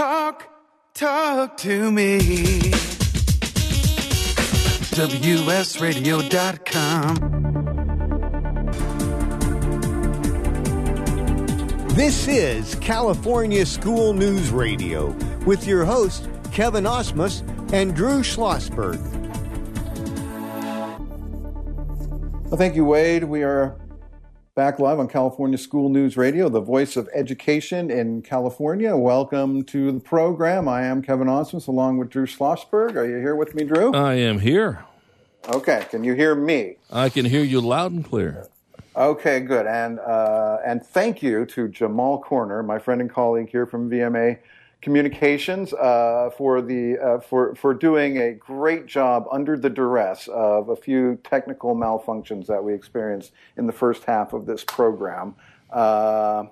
Talk, talk to me. WSRadio.com. This is California School News Radio with your hosts, Kevin Osmus and Drew Schlossberg. Well, thank you, Wade. We are back live on California School News Radio, the voice of education in California. Welcome to the program. I am Kevin Osmus along with Drew Schlossberg. Are you here with me, Drew? I am here. Okay. Can you hear me? I can hear you loud and clear. Okay, good. And uh, and thank you to Jamal Corner, my friend and colleague here from VMA Communications uh, for the uh, for for doing a great job under the duress of a few technical malfunctions that we experienced in the first half of this program. Uh,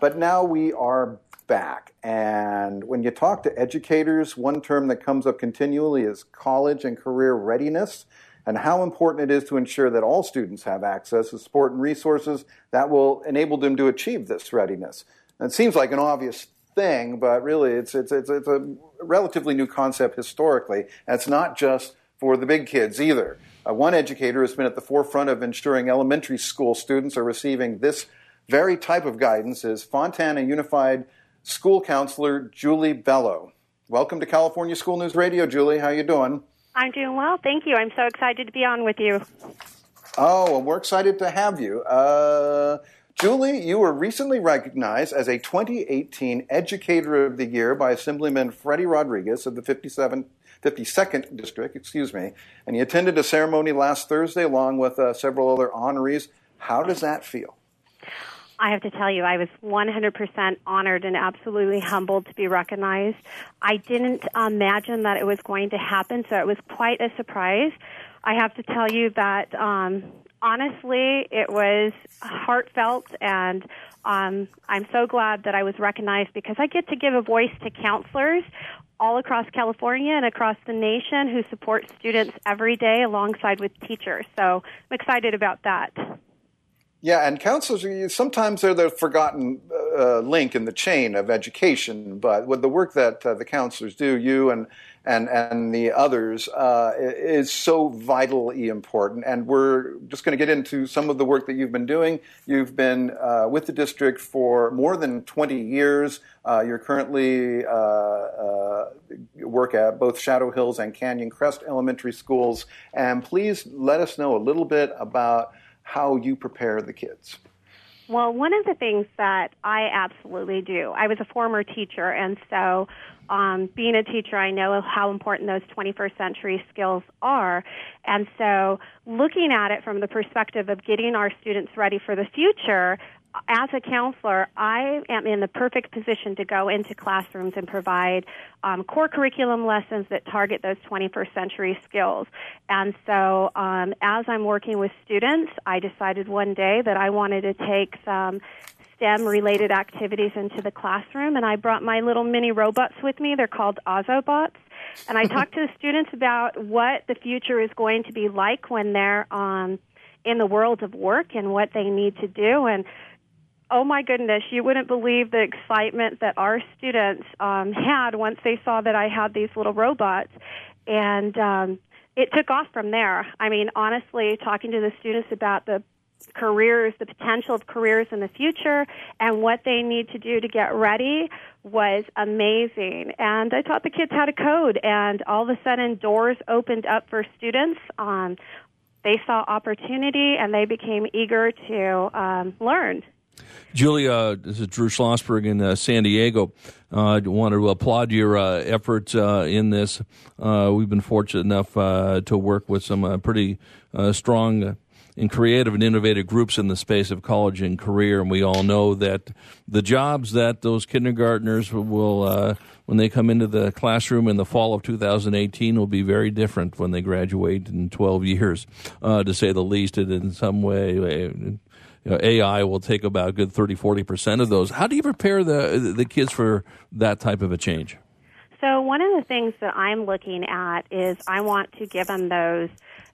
but now we are back, and when you talk to educators, one term that comes up continually is college and career readiness. And how important it is to ensure that all students have access to support and resources that will enable them to achieve this readiness. And it seems like an obvious thing, but really it's, it's, it's, it's a relatively new concept historically. And it's not just for the big kids either. Uh, one educator has been at the forefront of ensuring elementary school students are receiving this very type of guidance is Fontana Unified School Counselor Julie Bello. Welcome to California School News Radio, Julie. How you doing? I'm doing well, thank you. I'm so excited to be on with you. Oh, well, we're excited to have you. Uh, Julie, you were recently recognized as a 2018 Educator of the Year by Assemblyman Freddie Rodriguez of the 57, 52nd District, excuse me, and you attended a ceremony last Thursday along with uh, several other honorees. How does that feel? I have to tell you, I was 100% honored and absolutely humbled to be recognized. I didn't imagine that it was going to happen, so it was quite a surprise. I have to tell you that um, honestly, it was heartfelt, and um, I'm so glad that I was recognized because I get to give a voice to counselors all across California and across the nation who support students every day alongside with teachers. So I'm excited about that. Yeah, and counselors sometimes they're the forgotten uh, link in the chain of education. But with the work that uh, the counselors do, you and and and the others, uh, is so vitally important. And we're just going to get into some of the work that you've been doing. You've been uh, with the district for more than 20 years. Uh, you're currently uh, work at both Shadow Hills and Canyon Crest Elementary Schools. And please let us know a little bit about how you prepare the kids? Well, one of the things that I absolutely do, I was a former teacher, and so um, being a teacher, I know how important those 21st century skills are. And so, looking at it from the perspective of getting our students ready for the future, as a counselor, I am in the perfect position to go into classrooms and provide um, core curriculum lessons that target those 21st century skills. And so, um, as I'm working with students, I decided one day that I wanted to take some STEM related activities into the classroom, and I brought my little mini robots with me. They're called Ozobots. And I talked to the students about what the future is going to be like when they're um, in the world of work and what they need to do. And oh my goodness, you wouldn't believe the excitement that our students um, had once they saw that I had these little robots. And um, it took off from there. I mean, honestly, talking to the students about the careers, the potential of careers in the future, and what they need to do to get ready was amazing. And I taught the kids how to code, and all of a sudden, doors opened up for students. Um, they saw opportunity, and they became eager to um, learn Julia, this is Drew Schlossberg in uh, San Diego. Uh, I want to applaud your uh, efforts uh, in this. Uh, we've been fortunate enough uh, to work with some pretty strong and creative and innovative groups in the space of college and career, and we all know that the jobs that those kindergartners will, when they come into the classroom in the fall of 2018, will be very different when they graduate in 12 years, to say the least. And in some way, you know, AI will take about a good 30, 40% of those. How do you prepare the, the kids for that type of a change? So one of the things that I'm looking at is I want to give them those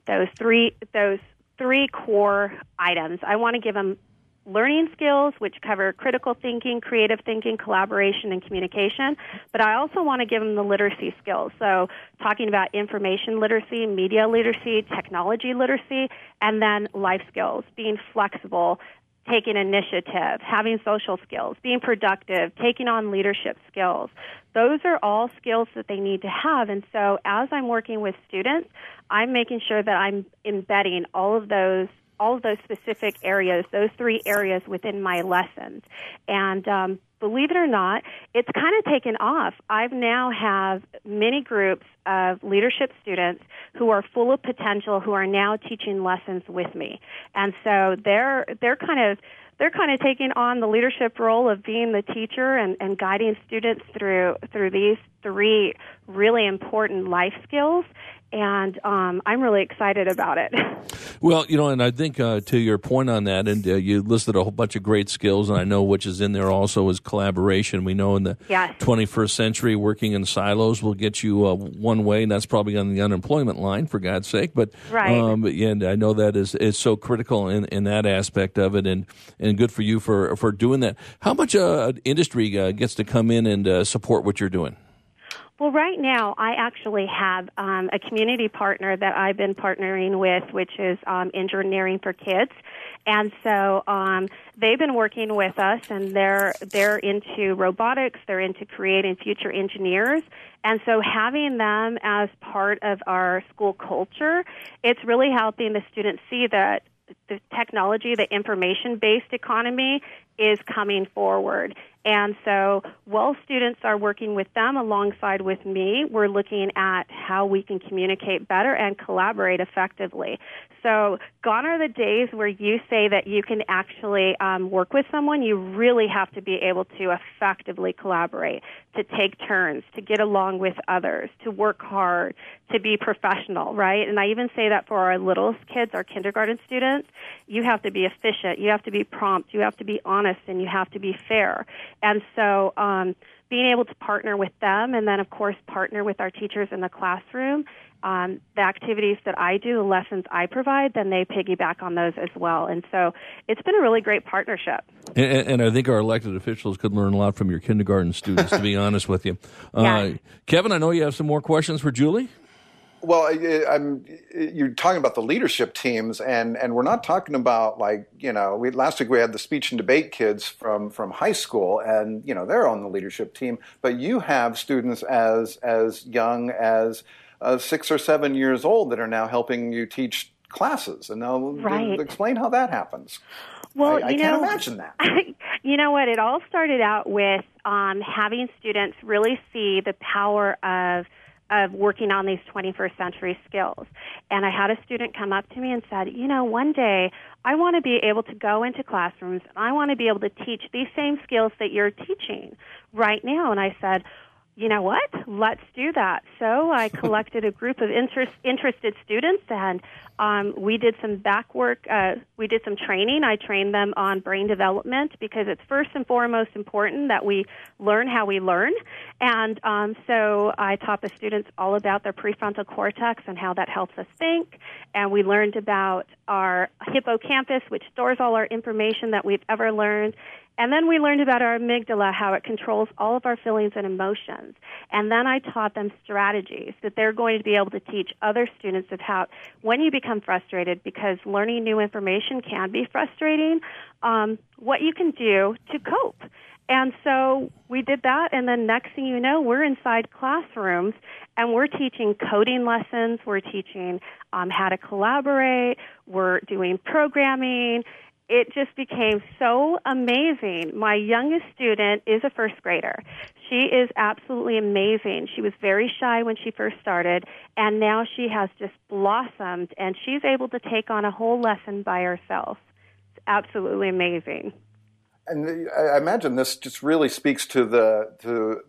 those three those three core items. I want to give them learning skills, which cover critical thinking, creative thinking, collaboration, and communication. But I also want to give them the literacy skills. So, talking about information literacy, media literacy, technology literacy, and then life skills, being flexible, taking initiative, having social skills, being productive, taking on leadership skills. Those are all skills that they need to have. And so as I'm working with students, I'm making sure that I'm embedding all of those all those specific areas, those three areas within my lessons. And um, believe it or not, it's kind of taken off. I've now have many groups of leadership students who are full of potential who are now teaching lessons with me. And so they're they're kind of they're kind of taking on the leadership role of being the teacher and, and guiding students through through these three really important life skills and um, I'm really excited about it. Well, you know, and I think uh, to your point on that, and uh, you listed a whole bunch of great skills, and I know which is in there also is collaboration. We know in the yes. 21st century, working in silos will get you uh, one way, and that's probably on the unemployment line, for God's sake. But right. um, and I know that is is so critical in, in that aspect of it, and and good for you for for doing that. How much uh, industry uh, gets to come in and uh, support what you're doing? Well, right now, I actually have um, a community partner that I've been partnering with, which is um, Engineering for Kids, and so um, they've been working with us, and they're they're into robotics, they're into creating future engineers, and so having them as part of our school culture, it's really helping the students see that the technology, the information based economy is coming forward. And so while students are working with them alongside with me, we're looking at how we can communicate better and collaborate effectively. So gone are the days where you say that you can actually um, work with someone. You really have to be able to effectively collaborate, to take turns, to get along with others, to work hard, to be professional, right? And I even say that for our littlest kids, our kindergarten students. You have to be efficient, you have to be prompt, you have to be honest, and you have to be fair. And so, um, being able to partner with them and then, of course, partner with our teachers in the classroom um, the activities that I do, the lessons I provide, then they piggyback on those as well. And so it's been a really great partnership. And, and I think our elected officials could learn a lot from your kindergarten students, to be honest with you. Uh, Kevin, I know you have some more questions for Julie. Well, I'm, you're talking about the leadership teams, and, and we're not talking about like you know. We, last week we had the speech and debate kids from, from high school, and you know they're on the leadership team. But you have students as as young as uh, six or seven years old that are now helping you teach classes. And now right. explain how that happens. Well, I, I you can't know, imagine that. you know what? It all started out with um, having students really see the power of of working on these 21st century skills. And I had a student come up to me and said, you know, one day I want to be able to go into classrooms and I want to be able to teach these same skills that you're teaching right now. And I said, you know what? Let's do that. So I collected a group of interest, interested students, and um, we did some back work. Uh, we did some training. I trained them on brain development because it's first and foremost important that we learn how we learn. And um, so I taught the students all about their prefrontal cortex and how that helps us think. And we learned about our hippocampus, which stores all our information that we've ever learned and then we learned about our amygdala, how it controls all of our feelings and emotions. And then I taught them strategies that they're going to be able to teach other students of how, when you become frustrated, because learning new information can be frustrating, um, what you can do to cope. And so we did that, and then next thing you know, we're inside classrooms and we're teaching coding lessons, we're teaching um, how to collaborate, we're doing programming, it just became so amazing. My youngest student is a first grader. She is absolutely amazing. She was very shy when she first started, and now she has just blossomed, and she's able to take on a whole lesson by herself. It's absolutely amazing. And uh, I imagine this just really speaks to the to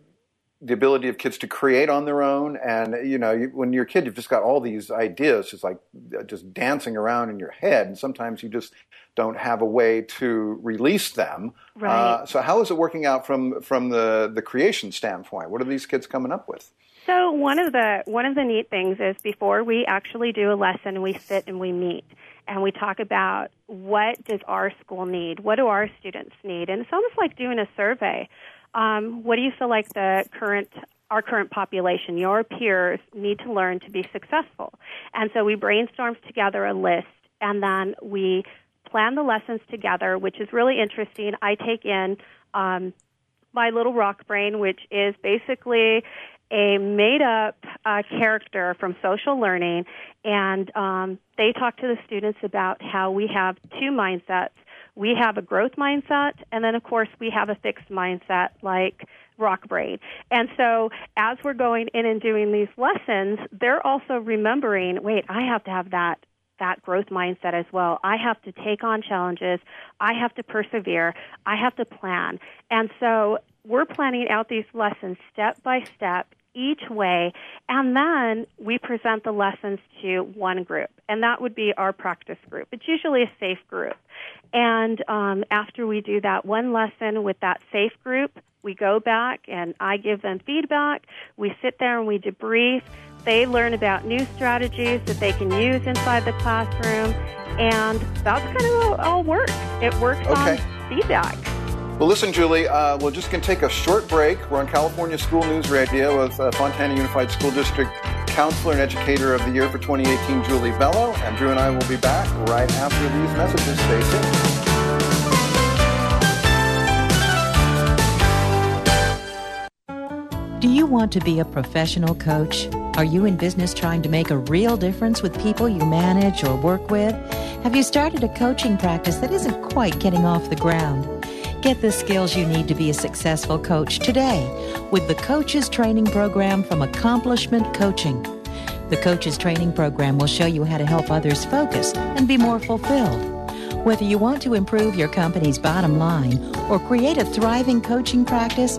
the ability of kids to create on their own. And you know, you, when you're a kid, you've just got all these ideas, just like just dancing around in your head. And sometimes you just don't have a way to release them. Right. Uh, so how is it working out from from the the creation standpoint? What are these kids coming up with? So one of the one of the neat things is before we actually do a lesson, we sit and we meet. and we talk about what does our school need? What do our students need? And it's almost like doing a survey. Um, what do you feel like the current our current population, your peers, need to learn to be successful? And so we brainstormed together a list, and then we plan the lessons together, which is really interesting. I take in um, my little rock brain, which is basically a made up uh, character from social learning, and um, they talk to the students about how we have two mindsets. We have a growth mindset, and then, of course, we have a fixed mindset like rock brain. And so, as we're going in and doing these lessons, they're also remembering wait, I have to have that that growth mindset as well. I have to take on challenges. I have to persevere. I have to plan. And so we're planning out these lessons step by step each way, and then we present the lessons to one group, and that would be our practice group. It's usually a safe group. And um, after we do that one lesson with that safe group, we go back and I give them feedback. We sit there and we debrief. They learn about new strategies that they can use inside the classroom, and that's kind of how it all works. It works Okay. on feedback. Well, listen, Julie, uh, we're just going to take a short break. We're on California School News Radio with uh, Fontana Unified School District Counselor and Educator of the Year for 2018, Julie Bello. And Drew and I will be back right after these messages. Stay tuned. Do you want to be a professional coach? Are you in business trying to make a real difference with people you manage or work with? Have you started a coaching practice that isn't quite getting off the ground? Get the skills you need to be a successful coach today with the Coaches Training Program from Accomplishment Coaching. The Coaches Training Program will show you how to help others focus and be more fulfilled. Whether you want to improve your company's bottom line or create a thriving coaching practice,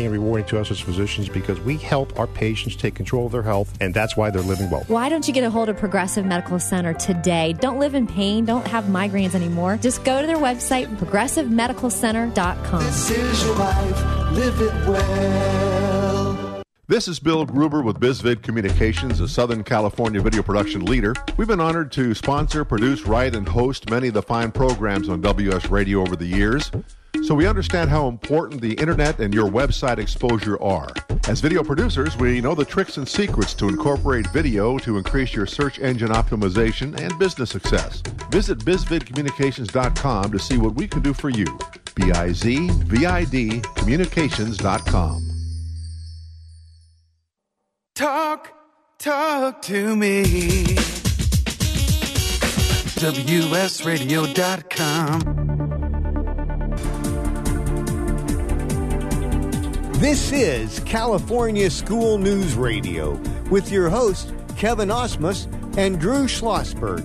exciting and rewarding to us as physicians because we help our patients take control of their health, and that's why they're living well. Why don't you get a hold of Progressive Medical Center today? Don't live in pain, don't have migraines anymore. Just go to their website, progressivemedicalcenter.com. This is your life. Live it well. This is Bill Gruber with BizVid Communications, a Southern California video production leader. We've been honored to sponsor, produce, write, and host many of the fine programs on WS Radio over the years. So we understand how important the internet and your website exposure are. As video producers, we know the tricks and secrets to incorporate video to increase your search engine optimization and business success. Visit bizvidcommunications.com to see what we can do for you. B I Z V I D communications.com. Talk, talk to me. WSRadio.com. This is California School News Radio with your hosts, Kevin Osmus and Drew Schlossberg.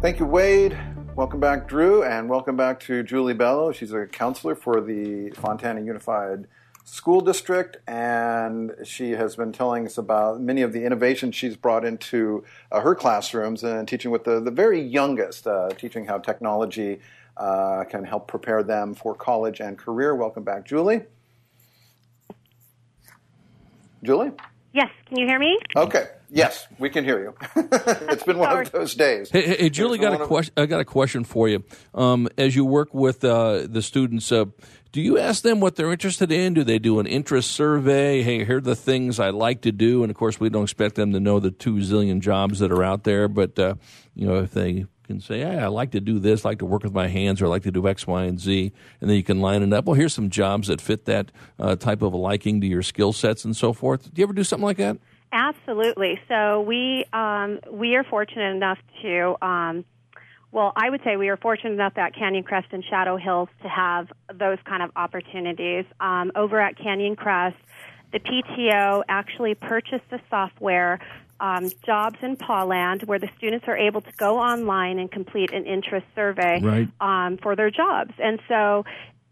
Thank you, Wade. Welcome back, Drew, and welcome back to Julie Bello. She's a counselor for the Fontana Unified School District, and she has been telling us about many of the innovations she's brought into uh, her classrooms and teaching with the, the very youngest, uh, teaching how technology uh, can help prepare them for college and career. Welcome back, Julie. Julie? Yes, can you hear me? Okay. Yes, we can hear you. it's been one of those days. Hey, hey Julie, got a question. I got a question for you. Um, as you work with uh, the students, uh, do you ask them what they're interested in? Do they do an interest survey? Hey, here are the things I like to do, and of course, we don't expect them to know the two zillion jobs that are out there. But uh, you know, if they can say, hey, I like to do this, I like to work with my hands, or I like to do X, Y, and Z, and then you can line it up. Well, here's some jobs that fit that uh, type of a liking to your skill sets and so forth. Do you ever do something like that? Absolutely. So we um, we are fortunate enough to. Um, well, I would say we are fortunate enough at Canyon Crest and Shadow Hills to have those kind of opportunities. Um, over at Canyon Crest, the PTO actually purchased the software um, Jobs in Pawland, where the students are able to go online and complete an interest survey right. um, for their jobs. And so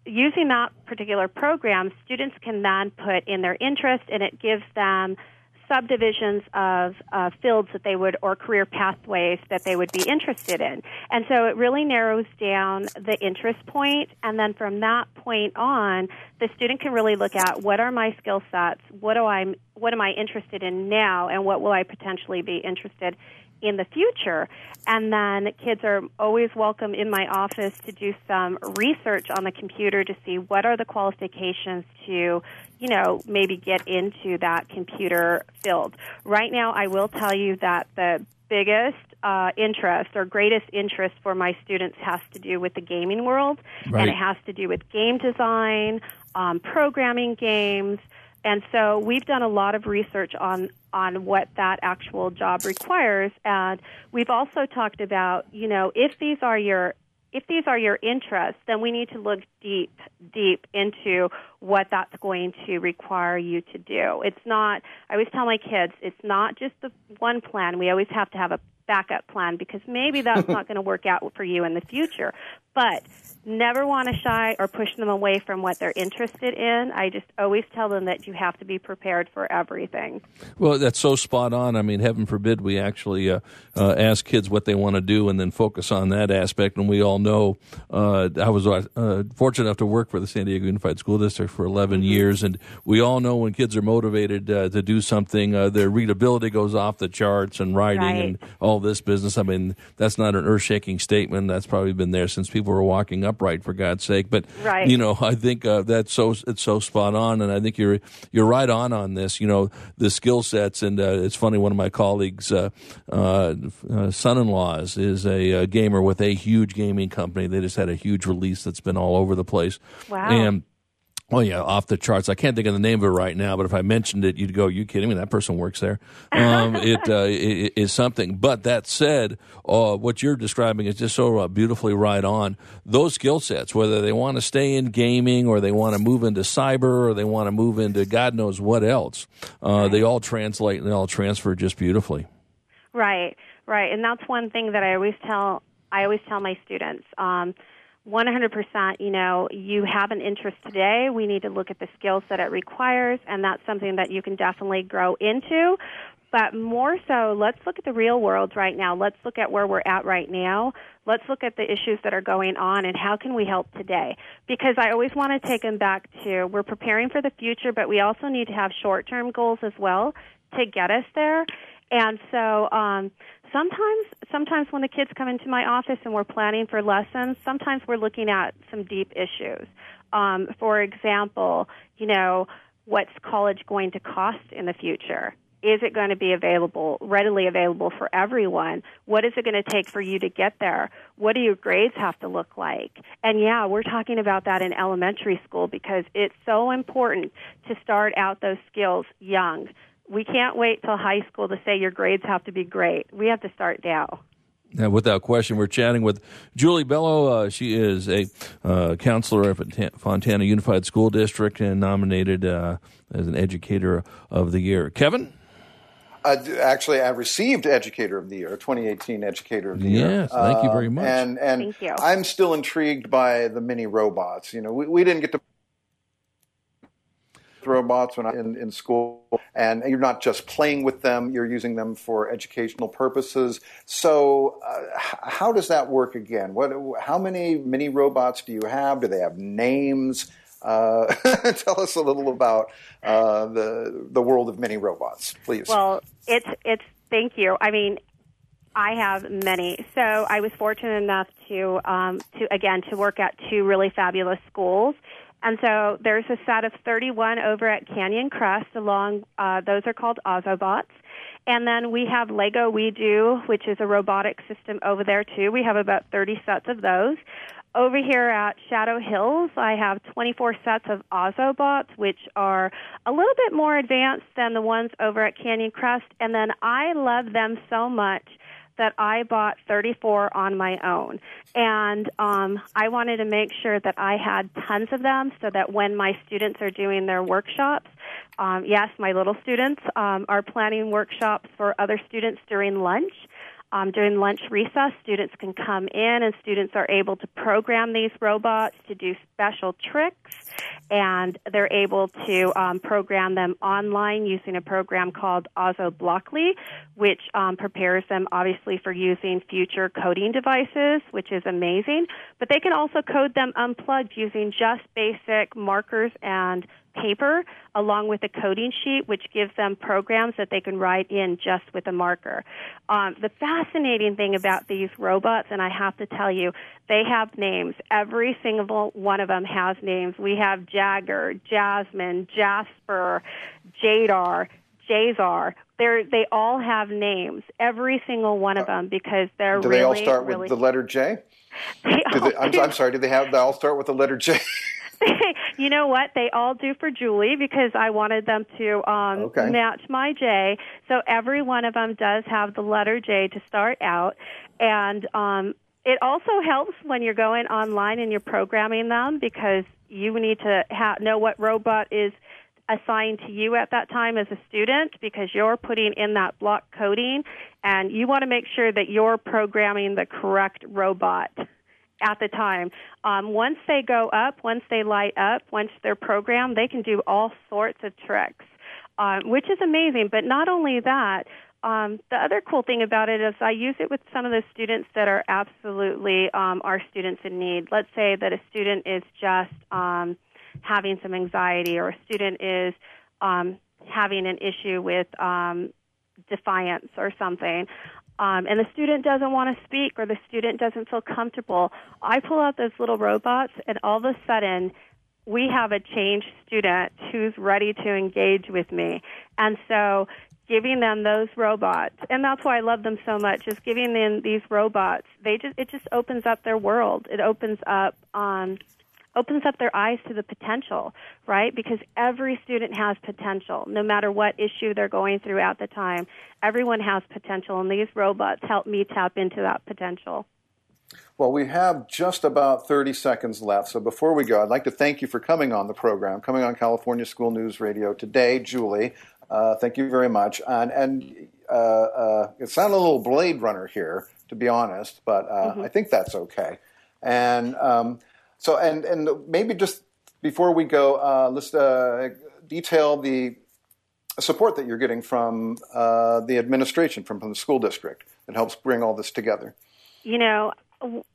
using that particular program, students can then put in their interest, and it gives them subdivisions of uh, fields that they would or career pathways that they would be interested in. And so it really narrows down the interest point and then from that point on the student can really look at what are my skill sets, what do I what am I interested in now and what will I potentially be interested in the future. And then kids are always welcome in my office to do some research on the computer to see what are the qualifications to, you know, maybe get into that computer field. Right now, I will tell you that the biggest uh, interest or greatest interest for my students has to do with the gaming world, right. and it has to do with game design, um, programming games. And so we've done a lot of research on on what that actual job requires, and we've also talked about, you know, if these are your if these are your interests, then we need to look deep, deep into what that's going to require you to do. It's not, I always tell my kids, it's not just the one plan. We always have to have a backup plan because maybe that's not going to work out for you in the future. But never want to shy or push them away from what they're interested in. I just always tell them that you have to be prepared for everything. Well, that's so spot on. I mean, heaven forbid we actually uh, uh, ask kids what they want to do and then focus on that aspect. And we all know uh, I was uh, fortunate enough to work for the San Diego Unified School District for 11 mm-hmm. years, and we all know when kids are motivated uh, to do something, uh, their readability goes off the charts and writing right. and all this business. I mean, that's not an earth shaking statement. That's probably been there since people were walking upright for God's sake. But right. you know, I think uh, that's so it's so spot on, and I think you're you're right on on this. You know, the skill sets, and uh, it's funny. One of my colleagues' uh, uh, uh son-in-laws is a, a, gamer with a huge gaming company. They just had a huge release that's been all over the place. Wow. And Oh yeah, off the charts. I can't think of the name of it right now, but if I mentioned it, you'd go, "You kidding me? That person works there." Um, it, uh, it is something. But that said, uh, what you're describing is just so uh, beautifully right on. Those skill sets, whether they want to stay in gaming or they want to move into cyber or they want to move into God knows what else, uh, they all translate and they all transfer just beautifully. Right, right, and that's one thing that I always tell. I always tell my students. Um, 100%, you know, you have an interest today. We need to look at the skills that it requires, and that's something that you can definitely grow into. But more so, let's look at the real world right now. Let's look at where we're at right now. Let's look at the issues that are going on and how can we help today? Because I always want to take them back to we're preparing for the future, but we also need to have short term goals as well to get us there. And so, um, sometimes sometimes when the kids come into my office and we're planning for lessons sometimes we're looking at some deep issues. Um, for example you know what's college going to cost in the future? Is it going to be available readily available for everyone? What is it going to take for you to get there? What do your grades have to look like? And yeah we're talking about that in elementary school because it's so important to start out those skills young we can't wait till high school to say your grades have to be great. We have to start now. Yeah, without question, we're chatting with Julie Bello. Uh, she is a uh, counselor at Fontana Unified School District and nominated uh, as an Educator of the Year. Kevin? Uh, actually, I received Educator of the Year, 2018 Educator of the Year. Yes, thank you very Um, much. And and Thank you. I'm still intrigued by the mini robots. You know, we, we didn't get to robots when I in, in school, and you're not just playing with them; you're using them for educational purposes. So, uh, how does that work again? What? How many mini robots do you have? Do they have names? Uh, tell us a little about uh, the the world of mini robots, please. Well, it's it's thank you. I mean, I have many. So I was fortunate enough to um, to again to work at two really fabulous schools. And so there's a set of 31 over at Canyon Crest. Along uh, those are called Ozobots. And then we have Lego WeDo, which is a robotic system over there too. We have about 30 sets of those. Over here at Shadow Hills, I have 24 sets of Ozobots, which are a little bit more advanced than the ones over at Canyon Crest. And then I love them so much that I bought 34 on my own. And um, I wanted to make sure that I had tons of them so that when my students are doing their workshops, um, yes, my little students um, are planning workshops for other students during lunch. Um, during lunch recess, students can come in and students are able to program these robots to do special tricks, and they're able to um, program them online using a program called OzoBlockly, which um, prepares them obviously for using future coding devices, which is amazing. But they can also code them unplugged using just basic markers and paper along with a coding sheet which gives them programs that they can write in just with a marker. Um, the fascinating thing about these robots, and I have to tell you, they have names. Every single one of them has names. We have Jagger, Jasmine, Jasper, Jadar, Jazar. They're, they all have names, every single one of them, because they're do really, they all start really with the letter J? They they, I'm. I'm sorry. Do they have? They all start with the letter J. you know what? They all do for Julie because I wanted them to um, Okay. match my J. So every one of them does have the letter J to start out, and um, it also helps when you're going online and you're programming them because you need to ha- know what robot is assigned to you at that time as a student because you're putting in that block coding and you want to make sure that you're programming the correct robot at the time. Um, once they go up, once they light up, once they're programmed, they can do all sorts of tricks, um, which is amazing. But not only that, um, the other cool thing about it is I use it with some of the students that are absolutely um, our students in need. Let's say that a student is just um, having some anxiety, or a student is um, having an issue with um, defiance or something. Um, and the student doesn't want to speak or the student doesn't feel comfortable. I pull out those little robots, and all of a sudden, we have a changed student who's ready to engage with me. And so, giving them those robots, and that's why I love them so much, is giving them these robots. They just it just opens up their world. It opens up. Um, opens up their eyes to the potential, right? Because every student has potential, no matter what issue they're going through at the time. Everyone has potential, and these robots help me tap into that potential. Well, we have just about 30 seconds left. So before we go, I'd like to thank you for coming on the program, coming on California School News Radio today, Julie. Uh, thank you very much. And, and uh, uh, it sounded a little Blade Runner here, to be honest, but uh, I think that's okay. And um, so, and, and maybe just before we go, uh, let's uh, detail the support that you're getting from uh, the administration, from, from the school district that helps bring all this together. You know,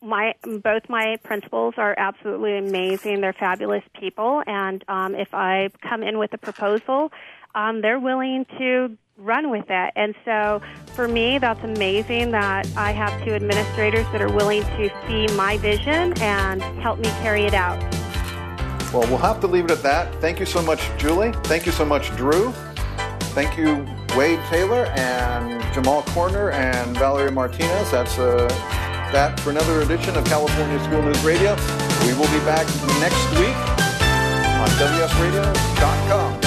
my both my principals are absolutely amazing. They're fabulous people, and um, if I come in with a proposal, um, they're willing to run with it. And so, for me, that's amazing that I have two administrators that are willing to see my vision and help me carry it out. Well, we'll have to leave it at that. Thank you so much, Julie. Thank you so much, Drew. Thank you, Wade Taylor and Jamal Corner and Valerie Martinez. That's uh, that for another edition of California School News Radio. We will be back next week on WSRadio.com.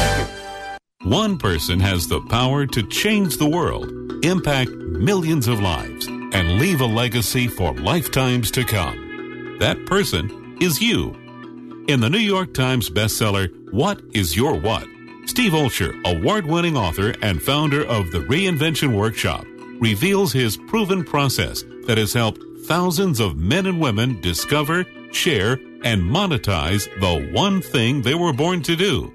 One person has the power to change the world, impact millions of lives, and leave a legacy for lifetimes to come. That person is you. In the New York Times bestseller, What is Your What? Steve Olsher, award winning author and founder of the Reinvention Workshop, reveals his proven process that has helped thousands of men and women discover, share, and monetize the one thing they were born to do.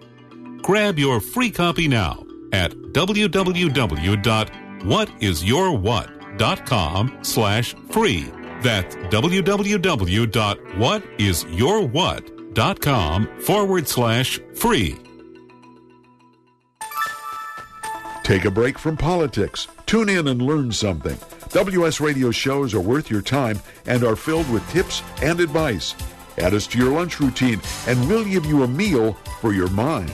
Grab your free copy now at www.whatisyourwhat.com slash free. That's www.whatisyourwhat.com forward slash free. Take a break from politics. Tune in and learn something. WS Radio shows are worth your time and are filled with tips and advice. Add us to your lunch routine, and we'll give you a meal for your mind.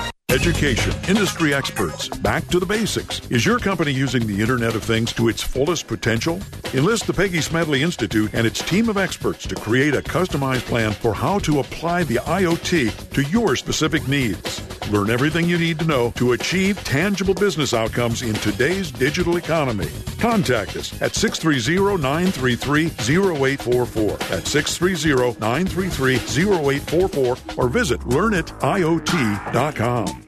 Education, industry experts, back to the basics. Is your company using the Internet of Things to its fullest potential? Enlist the Peggy Smedley Institute and its team of experts to create a customized plan for how to apply the IoT to your specific needs. Learn everything you need to know to achieve tangible business outcomes in today's digital economy. Contact us at 630-933-0844. That's 630-933-0844 or visit learnitit.com.